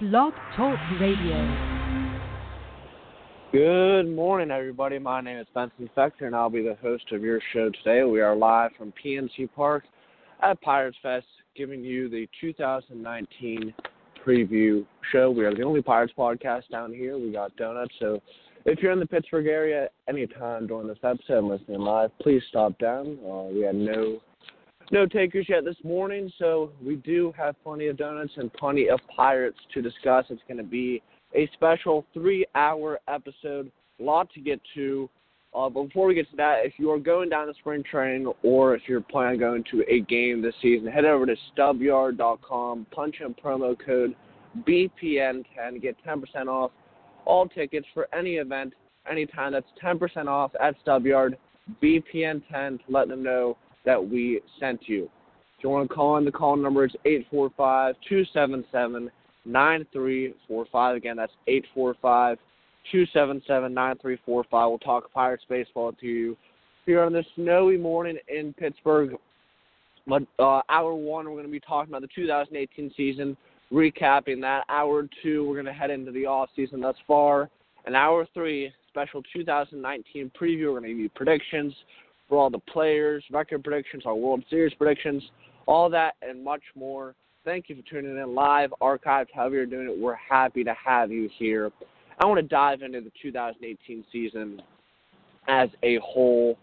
Blog Talk Radio. Good morning, everybody. My name is Benson Fechter, and I'll be the host of your show today. We are live from PNC Park at Pirates Fest, giving you the 2019 preview show. We are the only Pirates podcast down here. We got donuts, so if you're in the Pittsburgh area anytime during this episode and listening live, please stop down. Uh, we had no no takers yet this morning, so we do have plenty of donuts and plenty of Pirates to discuss. It's going to be a special three-hour episode. A lot to get to. Uh, but before we get to that, if you are going down to spring training or if you're planning on going to a game this season, head over to stubyard.com, punch in promo code BPN10, get 10% off all tickets for any event, anytime. That's 10% off at Stubyard, BPN10, to let them know that we sent you. If you want to call in, the call number is 845 277 9345. Again, that's 845 277 9345. We'll talk Pirates baseball to you here on this snowy morning in Pittsburgh. But, uh, hour one, we're going to be talking about the 2018 season, recapping that. Hour two, we're going to head into the off season thus far. And hour three, special 2019 preview. We're going to give you predictions for all the players, record predictions, our World Series predictions, all that and much more. Thank you for tuning in live, archived, however you're doing it. We're happy to have you here. I want to dive into the 2018 season as a whole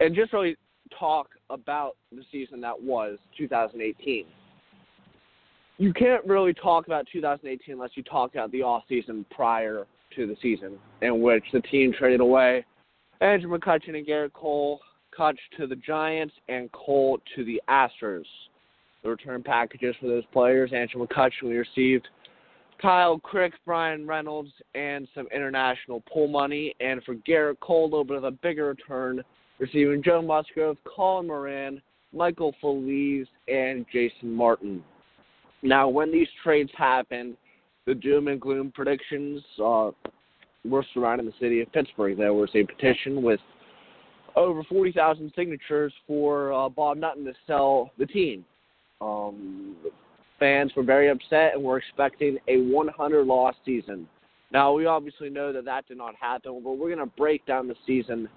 and just really talk about the season that was 2018. You can't really talk about 2018 unless you talk about the off season prior to the season, in which the team traded away Andrew McCutchen and Gerrit Cole, Kutch to the Giants, and Cole to the Astros. The return packages for those players, Andrew McCutchen, we received – Kyle Crick, Bryan Reynolds, and some international pool money. And for Gerrit Cole, a little bit of a bigger return, receiving Joe Musgrove, Colin Moran, Michael Feliz, and Jason Martin. Now, when these trades happened, the doom and gloom predictions uh, were surrounding the city of Pittsburgh. There was a petition with over 40,000 signatures for uh, Bob Nutting to sell the team. Um, fans were very upset and were expecting a 100 loss season. Now, we obviously know that that did not happen, but we're going to break down the season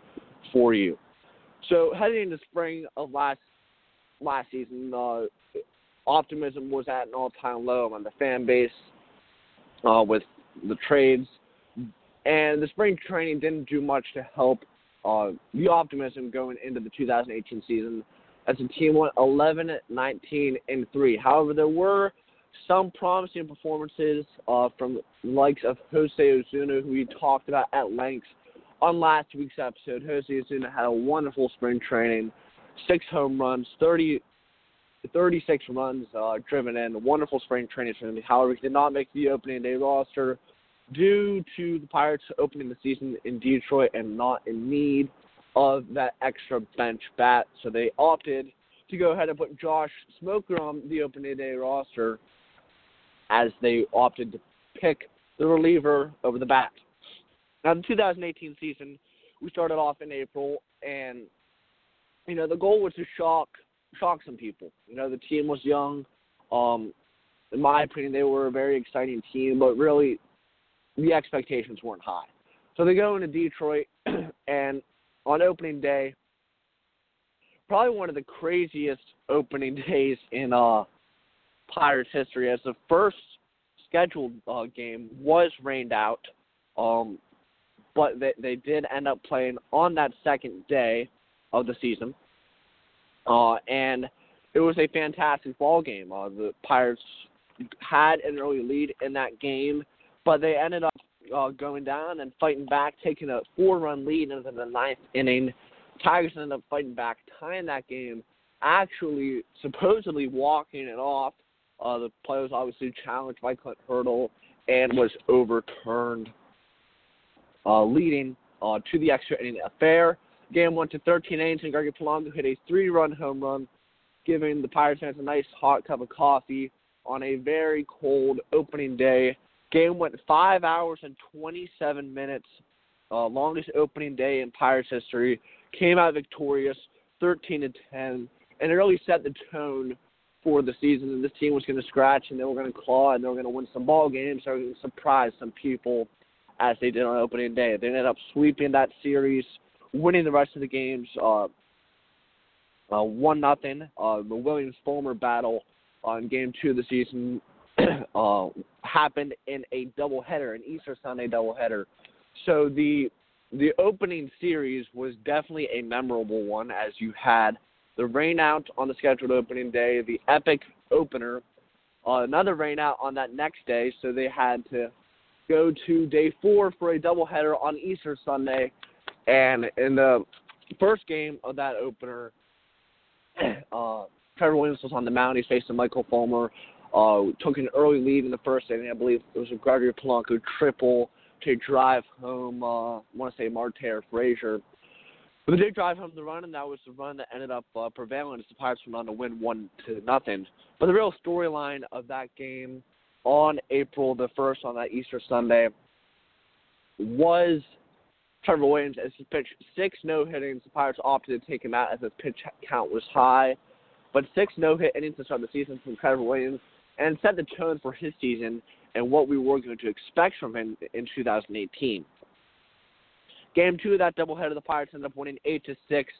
for you. So, heading into spring of last last season, uh, optimism was at an all-time low on the fan base uh, with the trades, and the spring training didn't do much to help uh, the optimism going into the 2018 season as the team went 11, 19, and 3. However, there were some promising performances uh, from likes of Jose Osuna, who we talked about at length on last week's episode. Jose Osuna had a wonderful spring training, six home runs, 30, 36 runs uh, driven in, wonderful spring training for him. However, he did not make the opening day roster due to the Pirates opening the season in Detroit and not in need of that extra bench bat. So they opted to go ahead and put Josh Smoker on the opening day roster as they opted to pick the reliever over the bat. Now, the 2018 season, we started off in April, and you know the goal was to shock shock some people. You know the team was young. Um, in my opinion, they were a very exciting team, but really the expectations weren't high. So they go into Detroit, and on opening day, probably one of the craziest opening days in uh, Pirates history, as the first scheduled uh, game was rained out, um, but they, they did end up playing on that second day of the season, uh, and it was a fantastic ball game. Uh, the Pirates had an early lead in that game, but they ended up uh, going down and fighting back, taking a four-run lead into the ninth inning. Tigers ended up fighting back, tying that game, actually supposedly walking it off Uh, the play was obviously challenged by Clint Hurdle and was overturned, uh, leading uh, to the extra inning affair. Game went to 13 innings, and Gregory Polanco hit a three-run home run, giving the Pirates fans a nice hot cup of coffee on a very cold opening day. Game went five hours and 27 minutes, uh, longest opening day in Pirates history. Came out victorious, 13 to 10, and it really set the tone for the season. And this team was going to scratch, and they were going to claw, and they were going to win some ball games. They were going to surprise some people, as they did on opening day. They ended up sweeping that series, winning the rest of the games. Uh, uh, one nothing. Uh, the Williams Fulmer battle on game two of the season uh, happened in a doubleheader, an Easter Sunday doubleheader. So the the opening series was definitely a memorable one, as you had the rainout on the scheduled opening day, the epic opener, uh, another rainout on that next day. So they had to go to day four for a doubleheader on Easter Sunday, and in the first game of that opener, uh, Trevor Williams was on the mound. He's facing Michael Fulmer. Uh, took an early lead in the first inning. I believe it was a Gregory Polanco triple to drive home. Uh, I want to say Marte Frazier. But they did drive home the run, and that was the run that ended up uh, prevailing as the Pirates went on to win one to nothing. But the real storyline of that game on April the first, on that Easter Sunday, was Trevor Williams as he pitched six no hittings. The Pirates opted to take him out as his pitch count was high, but six no hit innings to start the season from Trevor Williams and set the tone for his season and what we were going to expect from him in 2018. Game two of that doubleheader, the Pirates ended up winning eight to six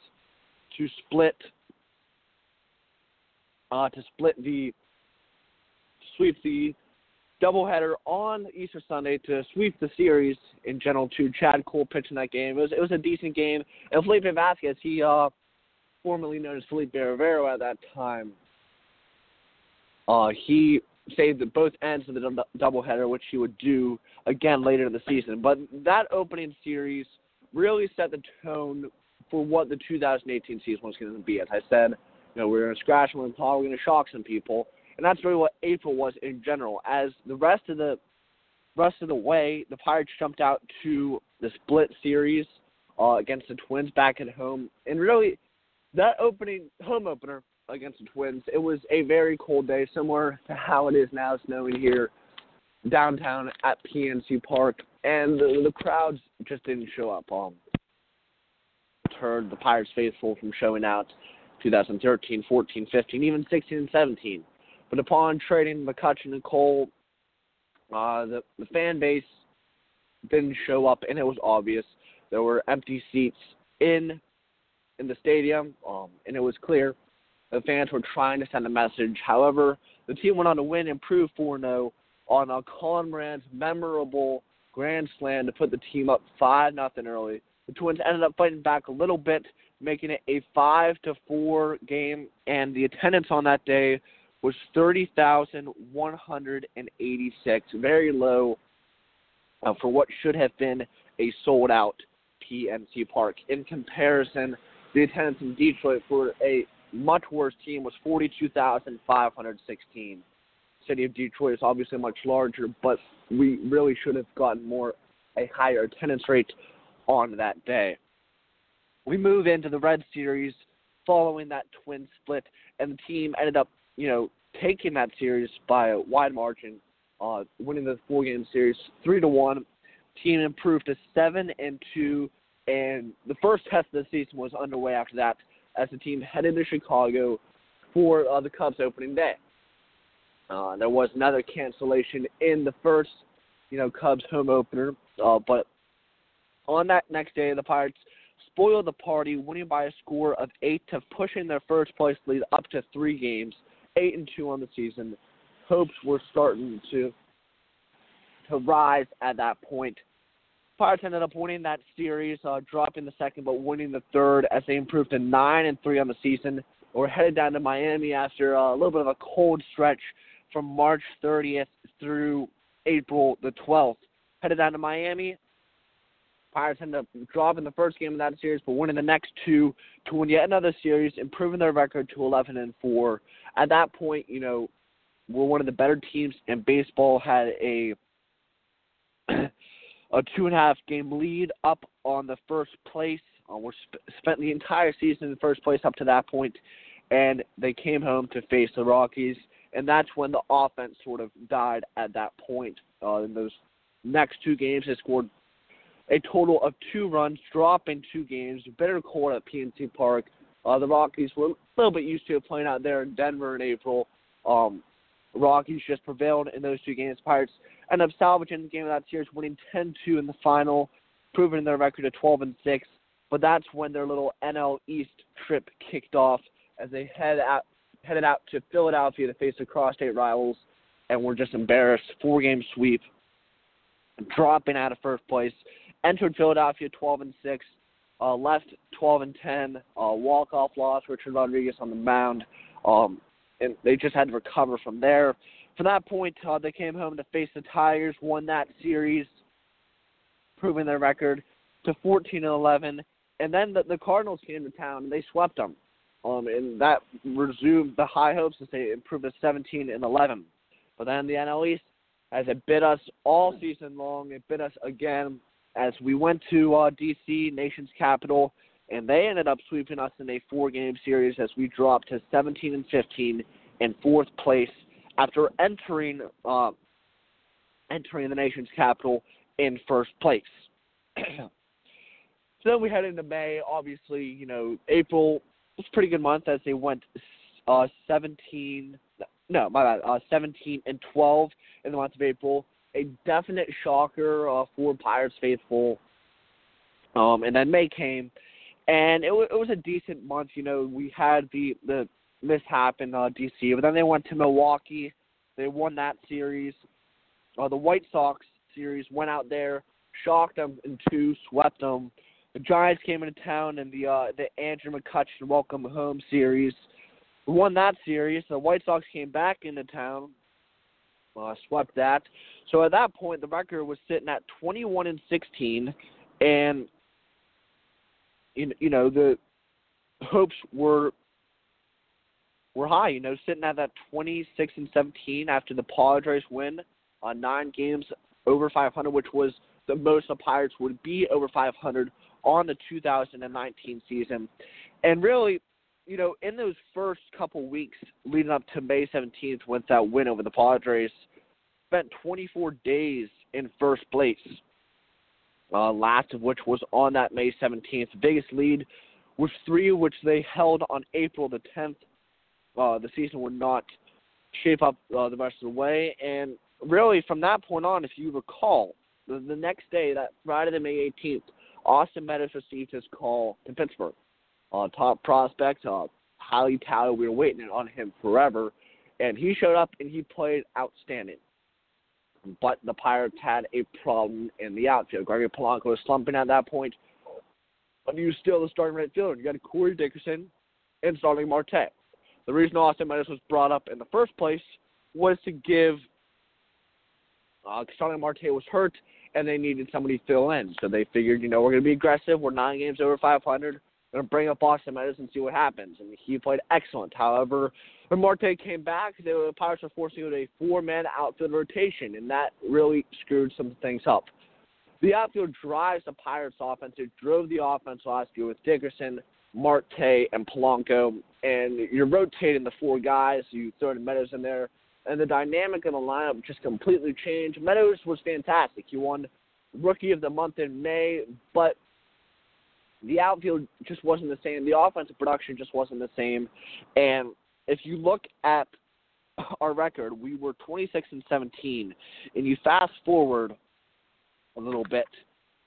to split uh, to split the sweep the doubleheader on Easter Sunday to sweep the series in general. To Chad Kuhl pitching that game, it was it was a decent game. And Felipe Vasquez, he uh, formerly known as Felipe Rivero at that time, uh, he saved both ends of the doubleheader, which he would do again later in the season. But that opening series really set the tone for what the 2018 season was going to be. As I said, you know, we're going to scratch and we're going to shock some people, and that's really what April was in general. As the rest of the rest of the way, the Pirates jumped out to the split series uh, against the Twins back at home, and really that opening home opener against the Twins, it was a very cold day, similar to how it is now snowing here downtown at PNC Park, and the, the crowds just didn't show up. Um, heard the Pirates faithful from showing out 2013, 14, 15, even 16 and 17. But upon trading McCutchen and Cole, uh, the, the fan base didn't show up, and it was obvious. There were empty seats in in the stadium, um, and it was clear the fans were trying to send a message. However, the team went on to win and prove 4 0 on a Colin Moran's memorable grand slam to put the team up 5 nothing early. The Twins ended up fighting back a little bit, making it a 5 to 4 game, and the attendance on that day was 30,186, very low uh, for what should have been a sold out PNC Park. In comparison, the attendance in Detroit for a much worse team was 42,516. City of Detroit is obviously much larger, but we really should have gotten more a higher attendance rate on that day. We move into the Red Series following that twin split, and the team ended up, you know, taking that series by a wide margin, uh, winning the four game series three to one. Team improved to seven and two, and the first test of the season was underway after that as the team headed to Chicago for uh, the Cubs opening day. Uh, there was another cancellation in the first, you know, Cubs home opener, uh, but on that next day, the Pirates spoiled the party, winning by a score of eight to pushing their first place lead up to three games, eight and two on the season. Hopes were starting to to rise at that point. Pirates ended up winning that series, uh, dropping the second but winning the third as they improved to nine and three on the season. We're headed down to Miami after uh, a little bit of a cold stretch from March 30th through April the 12th. Headed down to Miami. Pirates ended up dropping the first game of that series, but winning the next two to win yet another series, improving their record to 11 and four. At that point, you know, were one of the better teams in baseball, had a a two and a half game lead up on the first place. Uh, we sp- spent the entire season in first place up to that point, and they came home to face the Rockies, and that's when the offense sort of died at that point. Uh, in those next two games, they scored a total of two runs, dropping two games. Bitter cold at PNC Park. Uh, the Rockies were a little bit used to playing out there in Denver in April. Um, Rockies just prevailed in those two games. Pirates end up salvaging the game of that series, winning 10-2 in the final, proving their record to 12 and 6. But that's when their little NL East trip kicked off as they head out headed out to Philadelphia to face the cross-state rivals, and were just embarrassed. Four-game sweep, dropping out of first place. Entered Philadelphia 12 and 6, uh, left 12 and 10. Uh, walk-off loss. Richard Rodriguez on the mound. Um, and they just had to recover from there. From that point, uh, they came home to face the Tigers, won that series, proving their record to 14 and 11. And then the, the Cardinals came to town and they swept them. Um, and that resumed the high hopes as they improved to 17 and 11. But then the NL East, as it bit us all season long, it bit us again as we went to uh, D.C., nation's capital, and they ended up sweeping us in a four-game series as we dropped to 17 and 15 in fourth place after entering uh, entering the nation's capital in first place. so then we head into May. Obviously, you know, April was a pretty good month as they went uh, 17. No, my bad. Uh, 17 and 12 in the month of April. A definite shocker uh, for Pirates faithful. Um, and then May came, and it, w- it was a decent month. You know, we had the the mishap in uh, DC, but then they went to Milwaukee. They won that series. Uh, the White Sox series went out there, shocked them in two, swept them. The Giants came into town in the uh, the Andrew McCutchen Welcome Home series. Won that series. The White Sox came back into town, uh, swept that. So at that point, the record was sitting at 21 and 16, and you you know the hopes were were high. You know, sitting at that 26 and 17 after the Padres win on nine games over 500, which was the most the Pirates would be over 500 on the 2019 season. And really, you know, in those first couple weeks leading up to May 17th with that win over the Padres, spent 24 days in first place. Uh, last of which was on that May 17th. Biggest lead was three, which they held on April the 10th. Uh, the season would not shape up uh, the rest of the way. And really, from that point on, if you recall, the, the next day, that Friday, the May 18th, Austin Meadows received his call in Pittsburgh. Uh, top prospect, uh, highly touted. We were waiting on him forever. And he showed up and he played outstanding but the Pirates had a problem in the outfield. Gregory Polanco was slumping at that point, but you still the starting right fielder. You got Corey Dickerson and Starling Marte. The reason Austin Meadows was brought up in the first place was to give uh, Starling Marte was hurt and they needed somebody to fill in. So they figured, you know, we're going to be aggressive. We're nine games over 500 going to bring up Austin Meadows and see what happens. And he played excellent. However, when Marte came back, the Pirates were forced to to a four-man outfield rotation, and that really screwed some things up. The outfield drives the Pirates' offense. It drove the offense last year with Dickerson, Marte, and Polanco, and you're rotating the four guys. You throw the Meadows in there, and the dynamic of the lineup just completely changed. Meadows was fantastic. He won Rookie of the Month in May, but the outfield just wasn't the same. The offensive production just wasn't the same. And if you look at our record, we were 26 and 17. And you fast forward a little bit,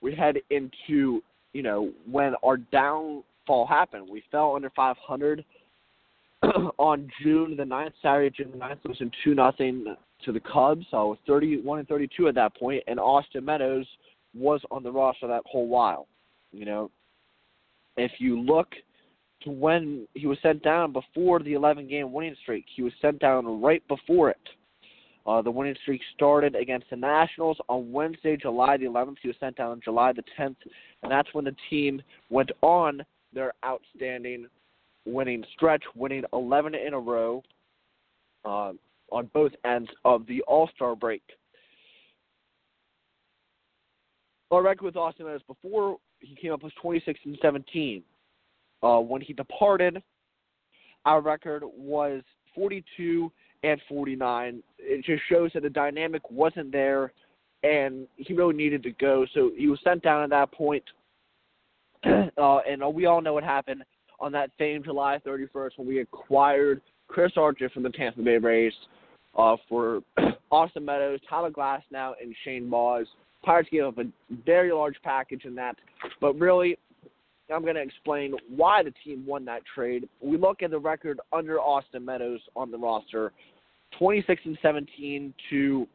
we head into, you know, when our downfall happened. We fell under 500 on June the 9th, Saturday, June the 9th, losing 2 nothing to the Cubs. I was 31 and 32 at that point, and Austin Meadows was on the roster that whole while. You know, if you look to when he was sent down before the 11 game winning streak, he was sent down right before it. Uh, the winning streak started against the Nationals on Wednesday, July the 11th. He was sent down July the 10th, and that's when the team went on their outstanding winning stretch, winning 11 in a row. Uh, on both ends of the All Star break. Our record with Austin Meadows before he came up was 26 and 17. Uh, when he departed, our record was 42 and 49. It just shows that the dynamic wasn't there, and he really needed to go. So he was sent down at that point. uh, and uh, we all know what happened on that same July 31st when we acquired Chris Archer from the Tampa Bay Rays uh, for Austin Meadows, Tyler Glasnow, and Shane Baz. Pirates gave up a very large package in that, but really, I'm going to explain why the team won that trade. We look at the record under Austin Meadows on the roster 26 and 17 to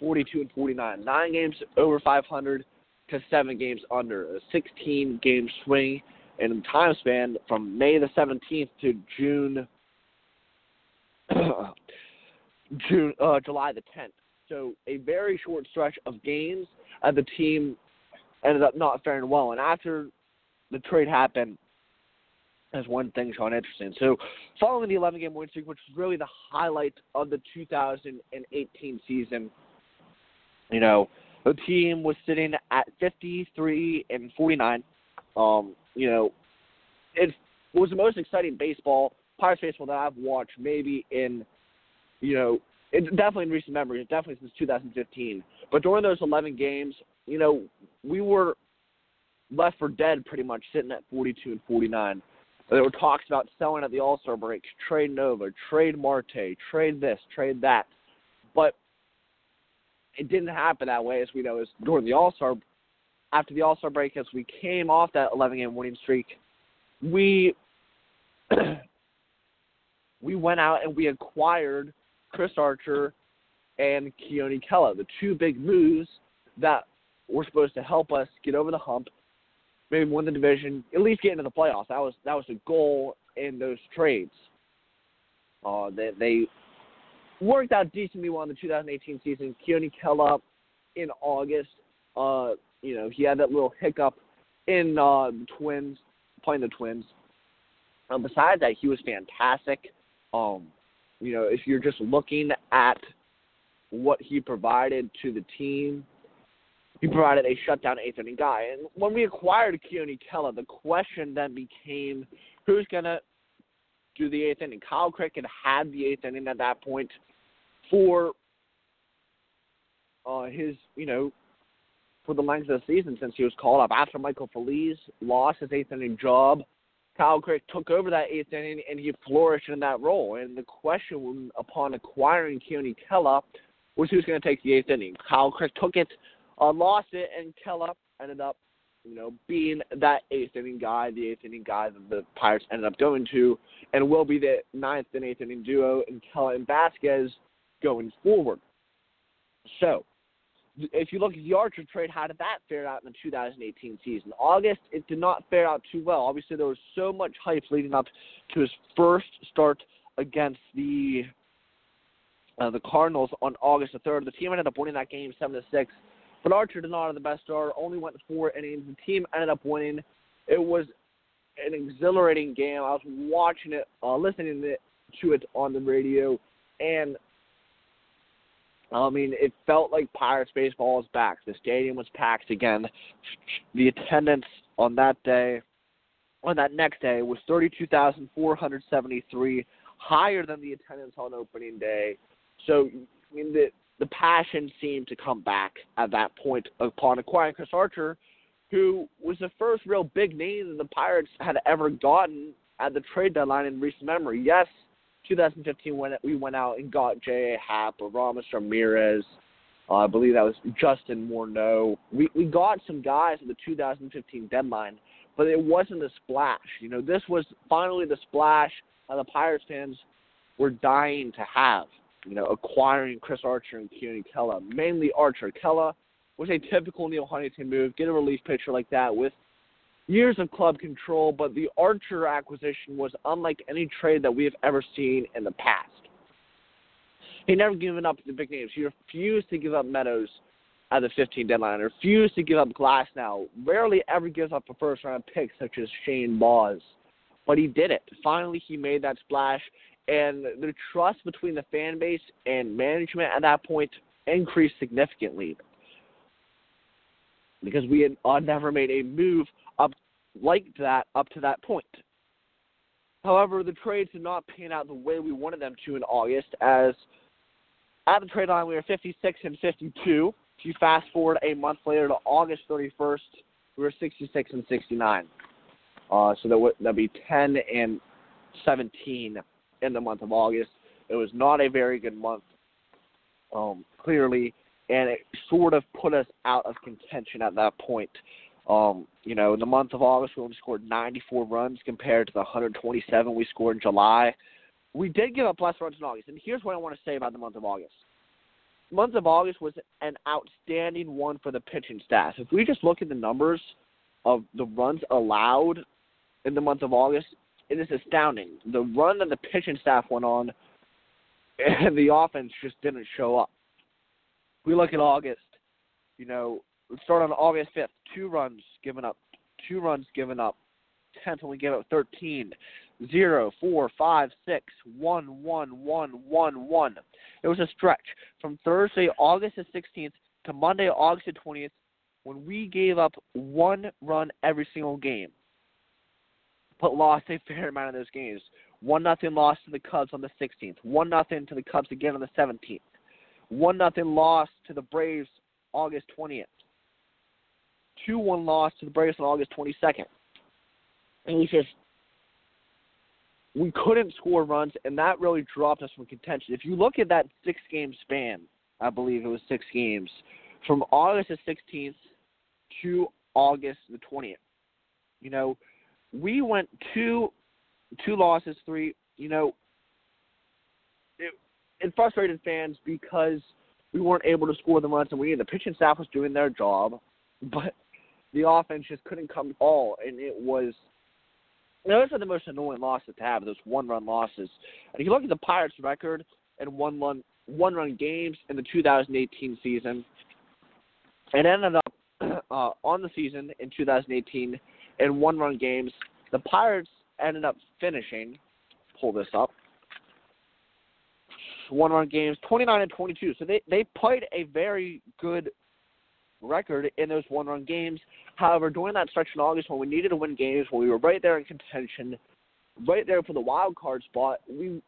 42 and 49. Nine games over 500 to seven games under. A 16 game swing in time span from May the 17th to June. June, uh, July the 10th. So a very short stretch of games, and the team ended up not faring well. And after the trade happened, there's one thing Sean interesting. So following the 11 game win streak, which was really the highlight of the 2018 season, you know, the team was sitting at 53 and 49. Um, you know, it was the most exciting baseball, Pirates baseball that I've watched maybe in, you know, it, definitely in recent memory, definitely since 2015. But during those 11 games, you know, we were left for dead pretty much, sitting at 42 and 49. There were talks about selling at the All Star break, trade Nova, trade Marte, trade this, trade that. But it didn't happen that way, as we know, as during the All Star, after the All Star break, as we came off that 11 game winning streak, we we went out and we acquired Chris Archer and Keone Kela, the two big moves that were supposed to help us get over the hump, maybe win the division, at least get into the playoffs. That was that was the goal in those trades. Uh, they, they worked out decently well in the 2018 season. Keone Kela in August, uh, you know, he had that little hiccup in uh, the Twins, playing the Twins. Um, besides that, he was fantastic. Um, you know, if you're just looking at what he provided to the team, he provided a shutdown eighth inning guy. And when we acquired Keone Kela, the question then became who's going to do the eighth inning. Kyle Crick had had the eighth inning at that point for uh, his, you know, for the length of the season since he was called up after Michael Feliz lost his eighth inning job Kyle Crick took over that eighth inning and he flourished in that role. And the question upon acquiring Keone Kela was who's going to take the eighth inning. Kyle Crick took it, uh, lost it, and Kela ended up, you know, being that eighth inning guy, the eighth inning guy that the Pirates ended up going to, and will be the ninth and eighth inning duo in Kela and Vasquez going forward. So, if you look at the Archer trade, how did that fare out in the 2018 season? August, it did not fare out too well. Obviously, there was so much hype leading up to his first start against the uh, the Cardinals on August the third. The team ended up winning that game seven to six, but Archer did not have the best start. Only went four innings. The team ended up winning. It was an exhilarating game. I was watching it, uh, listening to it on the radio, and I mean, it felt like Pirates baseball was back. The stadium was packed again. The attendance on that day, on that next day, was 32,473, higher than the attendance on opening day. So, I mean, the the passion seemed to come back at that point upon acquiring Chris Archer, who was the first real big name that the Pirates had ever gotten at the trade deadline in recent memory. Yes, 2015 when we went out and got J.A. Happ, Aramis Ramirez. Uh, I believe that was Justin Morneau. We we got some guys at the 2015 deadline, but it wasn't a splash. You know, this was finally the splash that the Pirates fans were dying to have. You know, acquiring Chris Archer and Keone Kela, mainly Archer. Kela was a typical Neal Huntington move. Get a relief pitcher like that with years of club control, but the Archer acquisition was unlike any trade that we have ever seen in the past. He never given up the big names. He refused to give up Meadows at the 15 deadline. Refused to give up Glasnow. Rarely ever gives up a first round pick such as Shane Baz. But he did it. Finally, he made that splash, and the trust between the fan base and management at that point increased significantly because we had uh, never made a move up like that up to that point. However, the trades did not pan out the way we wanted them to in August, as at the trade line we were 56 and 52. If you fast forward a month later to August 31st, we were 66 and 69. Uh, so that would that'd be 10 and 17 in the month of August. It was not a very good month, um, clearly, and it sort of put us out of contention at that point. Um, you know, in the month of August, we only scored 94 runs compared to the 127 we scored in July. We did give up less runs in August, and here's what I want to say about the month of August. The month of August was an outstanding one for the pitching staff. If we just look at the numbers of the runs allowed in the month of August, it is astounding. The run that the pitching staff went on, and the offense just didn't show up. We look at August. You know, start on August 5th. Two runs given up. Two runs given up. 10th only gave up 13. 0, 4, 5, 6, 1, 1, 1, 1, 1. It was a stretch from Thursday, August the 16th to Monday, August the 20th, when we gave up one run every single game but lost a fair amount of those games. One nothing loss to the Cubs on the 16th. One nothing to the Cubs again on the 17th. One nothing loss to the Braves August 20th. Two one loss to the Braves on August 22nd. And he says, we couldn't score runs, and that really dropped us from contention. If you look at that six game span, I believe it was six games, from August the 16th to August the 20th. You know, we went two two losses, three. You know, it, it frustrated fans because we weren't able to score the runs and we The pitching staff was doing their job, but the offense just couldn't come at all, and it was. You know, those are the most annoying losses to have. Those one-run losses. And if you look at the Pirates' record and one-run one-run games in the 2018 season, it ended up uh, on the season in 2018 in one run games. The Pirates ended up finishing, pull this up, one run games, 29 and 22. So they, they played a very good record in those one run games. However, during that stretch in August when we needed to win games, when we were right there in contention, right there for the wild card spot, we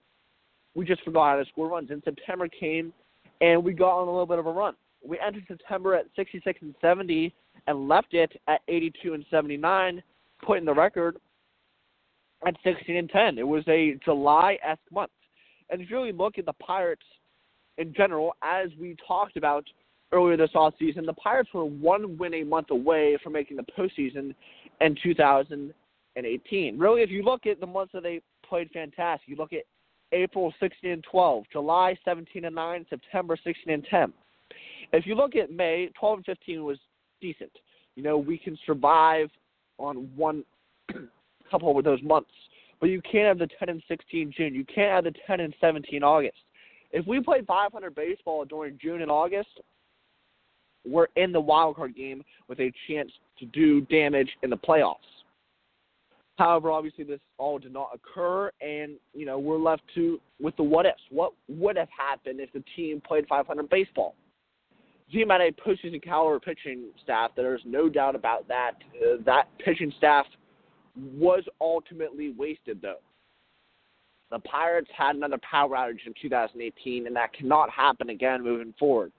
we just forgot how to score runs. And September came, and we got on a little bit of a run. We entered September at 66 and 70 and left it at 82 and 79, putting the record at 16 and 10. It was a July-esque month. And if you really look at the Pirates in general, as we talked about earlier this off season, the Pirates were one win a month away from making the postseason in 2018. Really, if you look at the months that they played fantastic, you look at April 16 and 12, July 17 and 9, September 16 and 10. If you look at May, 12 and 15 was decent. You know, we can survive on one couple of those months, but you can't have the 10 and 16 June. You can't have the 10 and 17 August. If we played 500 baseball during June and August, we're in the wild card game with a chance to do damage in the playoffs. However, obviously this all did not occur, and you know we're left to with the what ifs. What would have happened if the team played 500 baseball? team had a postseason caliber pitching staff. There's no doubt about that. Uh, that pitching staff was ultimately wasted, though. The Pirates had another power outage in 2018, and that cannot happen again moving forward.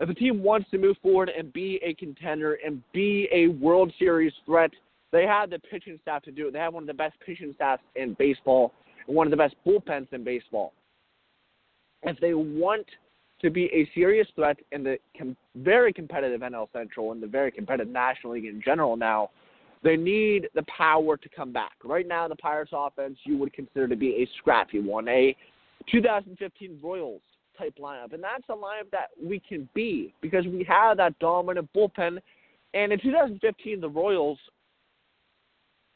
If a team wants to move forward and be a contender and be a World Series threat, they have the pitching staff to do it. They have one of the best pitching staffs in baseball and one of the best bullpens in baseball. If they want to be a serious threat in the com- very competitive NL Central and the very competitive National League in general now, they need the power to come back. Right now, the Pirates offense you would consider to be a scrappy one, a 2015 Royals type lineup. And that's a lineup that we can be because we have that dominant bullpen. And in 2015, the Royals,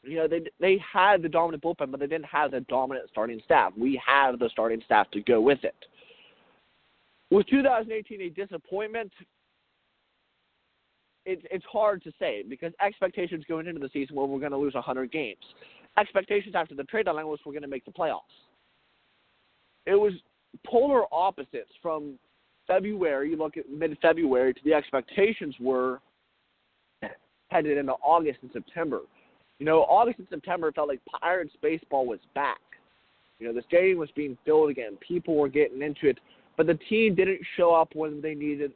you know, they they had the dominant bullpen, but they didn't have the dominant starting staff. We have the starting staff to go with it. Was 2018 a disappointment? It's it's hard to say because expectations going into the season were we're going to lose 100 games. Expectations after the trade deadline was we're going to make the playoffs. it was polar opposites from February. You look at mid-February to the expectations were headed into August and September. You know, August and September felt like Pirates baseball was back. You know, the stadium was being filled again. People were getting into it, but the team didn't show up when they needed.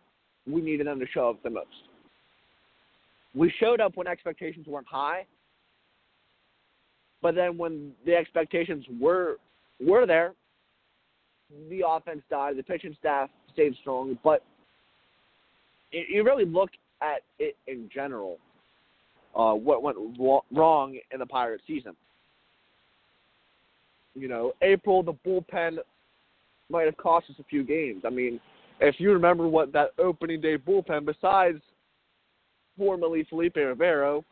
We needed them to show up the most. We showed up when expectations weren't high, but then when the expectations were were there, the offense died. The pitching staff stayed strong, but you really look at it in general. Uh, what went wrong in the Pirates season? You know, April the bullpen might have cost us a few games. I mean, if you remember what that opening day bullpen, besides formerly Felipe Rivero,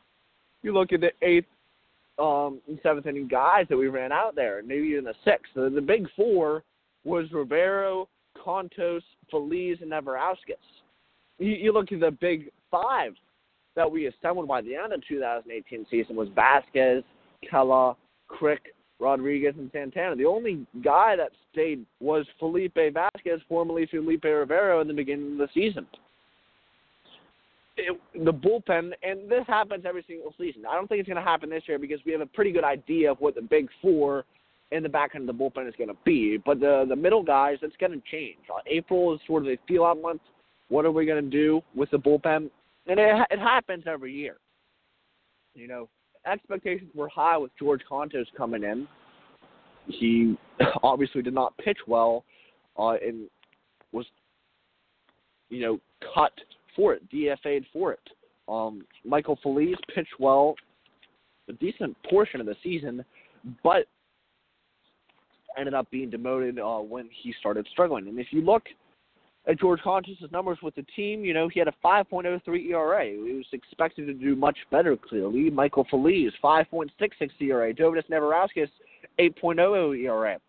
you look at the eighth um, and seventh inning guys that we ran out there, maybe even the sixth. The, the big four was Rivero, Kontos, Feliz, and Neverauskas. You, you look at the big five that we assembled by the end of 2018 season was Vasquez, Kela, Crick, Rodriguez, and Santana. The only guy that stayed was Felipe Vasquez, formerly Felipe Rivero, in the beginning of the season. It, the bullpen, and this happens every single season. I don't think it's going to happen this year because we have a pretty good idea of what the big four in the back end of the bullpen is going to be. But the the middle guys, it's going to change. Uh, April is sort of a feel out month. What are we going to do with the bullpen? And it it happens every year. You know, expectations were high with George Kontos coming in. He obviously did not pitch well, uh, and was, you know, cut for it, DFA'd for it. Um, Michael Feliz pitched well, a decent portion of the season, but ended up being demoted uh, when he started struggling. And if you look at George Kontos' numbers with the team, you know, he had a 5.03 ERA. He was expected to do much better, clearly. Michael Feliz, 5.66 ERA. Jhovis Neverauskas, 8.00 ERA.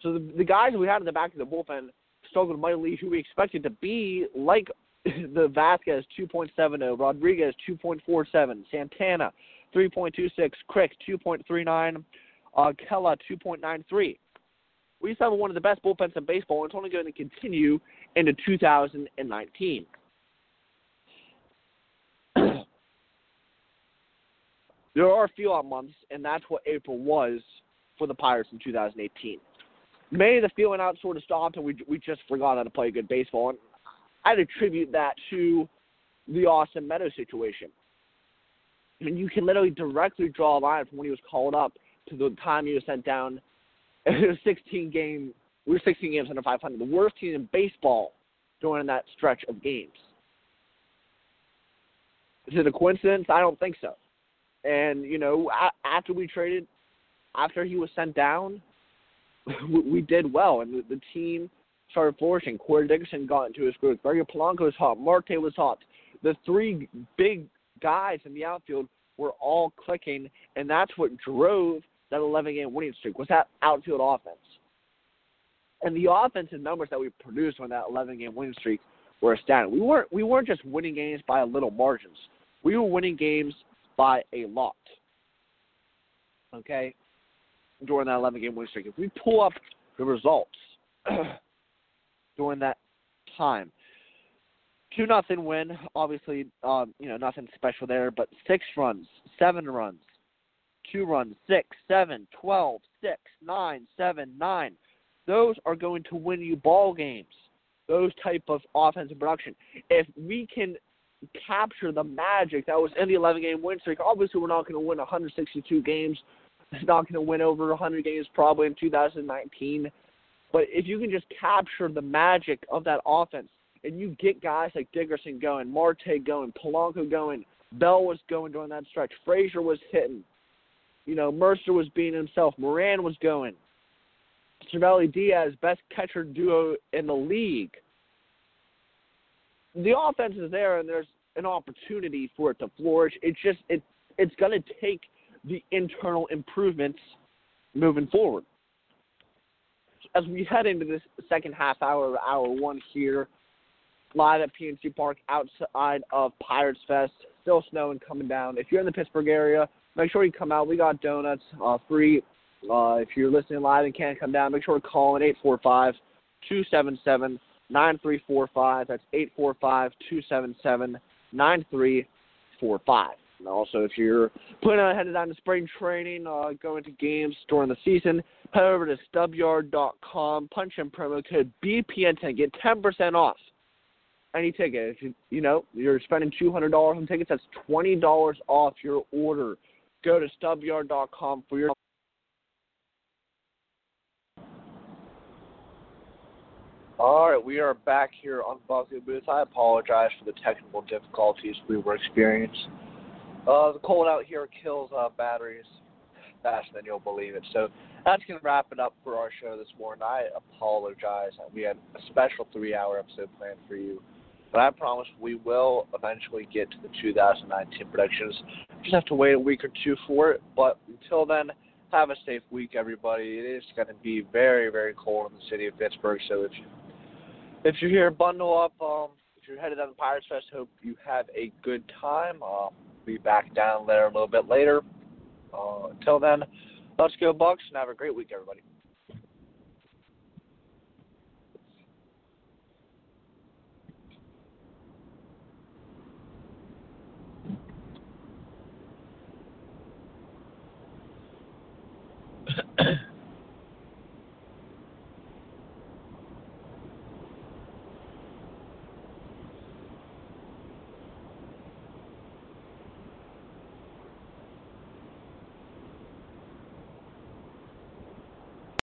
So the, the guys we had in the back of the bullpen struggled mightily, who we expected to be like the Vasquez 2.70, Rodriguez 2.47, Santana 3.26, Crick 2.39, uh, Kela 2.93. We used to have one of the best bullpens in baseball, and it's only going to continue into 2019. there are off months, and that's what April was for the Pirates in 2018. May the feeling out sort of stopped, and we we just forgot how to play good baseball. And I'd attribute that to the Austin Meadows situation. I mean, you can literally directly draw a line from when he was called up to the time he was sent down. It was 16 game. We were 16 games under 500, the worst team in baseball during that stretch of games. Is it a coincidence? I don't think so. And you know, after we traded, after he was sent down, we did well, and the, team started flourishing. Corey Dickerson got into his groove. Gregor Polanco was hot. Marte was hot. The three big guys in the outfield were all clicking, and that's what drove that 11 game winning streak was that outfield offense. And the offensive numbers that we produced on that 11 game winning streak were astounding. We weren't we weren't just winning games by little margins. We were winning games by a lot. Okay, during that 11 game winning streak. If we pull up the results during that time, two nothing win. Obviously, um, you know nothing special there, but six runs, seven runs, two runs, six, seven, twelve, six, nine, seven, nine. Those are going to win you ball games. Those type of offensive production. If we can capture the magic that was in the 11 game win streak, obviously we're not going to win 162 games. It's not going to win over 100 games probably in 2019. But if you can just capture the magic of that offense, and you get guys like Dickerson going, Marte going, Polanco going, Bell was going during that stretch, Frazier was hitting, you know, Mercer was being himself, Moran was going, Cervelli Diaz, best catcher duo in the league. The offense is there, and there's an opportunity for it to flourish. It's just it it's going to take the internal improvements moving forward. As we head into this second half hour, hour one here, live at PNC Park outside of Pirates Fest. Still snowing coming down. If you're in the Pittsburgh area, make sure you come out. We got donuts uh, free Uh, if you're listening live and can't come down, make sure to call in 845 277 9345. That's 845 277 9345. And also, if you're planning on heading down to spring training, uh, going to games during the season, head over to stubyard.com, punch in promo code BPN10, get 10% off any ticket. If you, you know you're spending $200 on tickets, that's $20 off your order. Go to stubyard.com for your All right, we are back here on Bucco Booth. I apologize for the technical difficulties we were experiencing. Uh, the cold out here kills uh, batteries faster than you'll believe it. So that's going to wrap it up for our show this morning. I apologize. We had a special three hour episode planned for you. But I promise we will eventually get to the 2019 predictions. Just have to wait a week or two for it. But until then, have a safe week, everybody. It is going to be very, very cold in the city of Pittsburgh. So if you if you're here, bundle up. Um, if you're headed down to Pirates Fest, hope you have a good time. Uh, be back down there a little bit later. Uh, until then, let's go Bucs and have a great week, everybody.